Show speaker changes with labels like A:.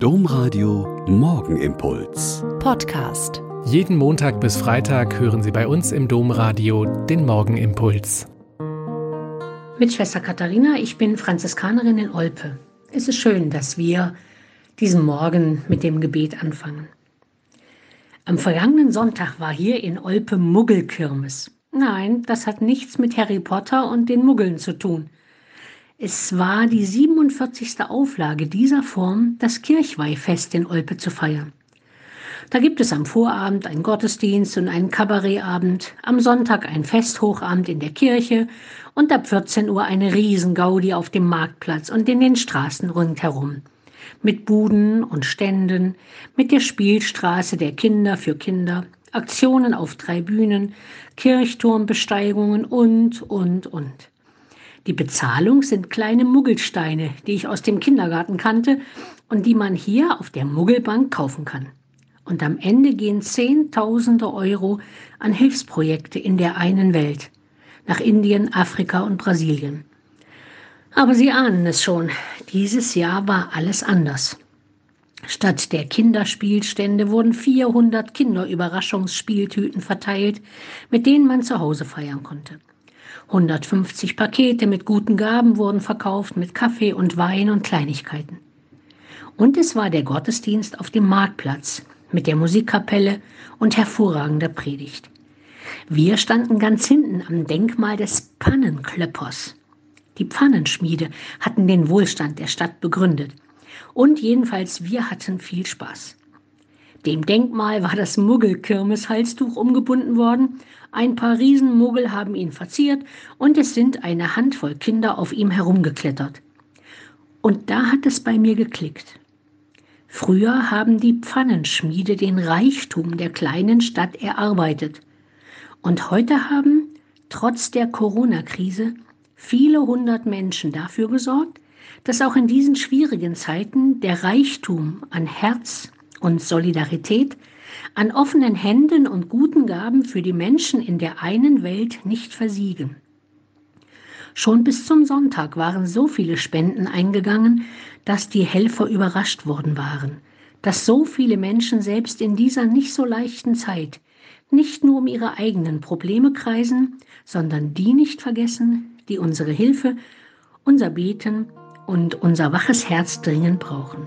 A: Domradio Morgenimpuls.
B: Podcast.
C: Jeden Montag bis Freitag hören Sie bei uns im Domradio den Morgenimpuls.
D: Mit Schwester Katharina, ich bin Franziskanerin in Olpe. Es ist schön, dass wir diesen Morgen mit dem Gebet anfangen. Am vergangenen Sonntag war hier in Olpe Muggelkirmes. Nein, das hat nichts mit Harry Potter und den Muggeln zu tun. Es war die 47. Auflage dieser Form, das Kirchweihfest in Olpe zu feiern. Da gibt es am Vorabend einen Gottesdienst und einen Kabarettabend, am Sonntag ein Festhochabend in der Kirche und ab 14 Uhr eine Riesengaudi auf dem Marktplatz und in den Straßen rundherum. Mit Buden und Ständen, mit der Spielstraße der Kinder für Kinder, Aktionen auf drei Bühnen, Kirchturmbesteigungen und, und, und. Die Bezahlung sind kleine Muggelsteine, die ich aus dem Kindergarten kannte und die man hier auf der Muggelbank kaufen kann. Und am Ende gehen Zehntausende Euro an Hilfsprojekte in der einen Welt, nach Indien, Afrika und Brasilien. Aber Sie ahnen es schon, dieses Jahr war alles anders. Statt der Kinderspielstände wurden 400 Kinderüberraschungsspieltüten verteilt, mit denen man zu Hause feiern konnte. 150 Pakete mit guten Gaben wurden verkauft, mit Kaffee und Wein und Kleinigkeiten. Und es war der Gottesdienst auf dem Marktplatz mit der Musikkapelle und hervorragender Predigt. Wir standen ganz hinten am Denkmal des Pannenklöppers. Die Pfannenschmiede hatten den Wohlstand der Stadt begründet. Und jedenfalls wir hatten viel Spaß. Dem Denkmal war das Muggelkirmes-Halstuch umgebunden worden. Ein paar Riesenmuggel haben ihn verziert und es sind eine Handvoll Kinder auf ihm herumgeklettert. Und da hat es bei mir geklickt. Früher haben die Pfannenschmiede den Reichtum der kleinen Stadt erarbeitet. Und heute haben, trotz der Corona-Krise, viele hundert Menschen dafür gesorgt, dass auch in diesen schwierigen Zeiten der Reichtum an Herz, und Solidarität an offenen Händen und guten Gaben für die Menschen in der einen Welt nicht versiegen. Schon bis zum Sonntag waren so viele Spenden eingegangen, dass die Helfer überrascht worden waren, dass so viele Menschen selbst in dieser nicht so leichten Zeit nicht nur um ihre eigenen Probleme kreisen, sondern die nicht vergessen, die unsere Hilfe, unser Beten und unser waches Herz dringend brauchen.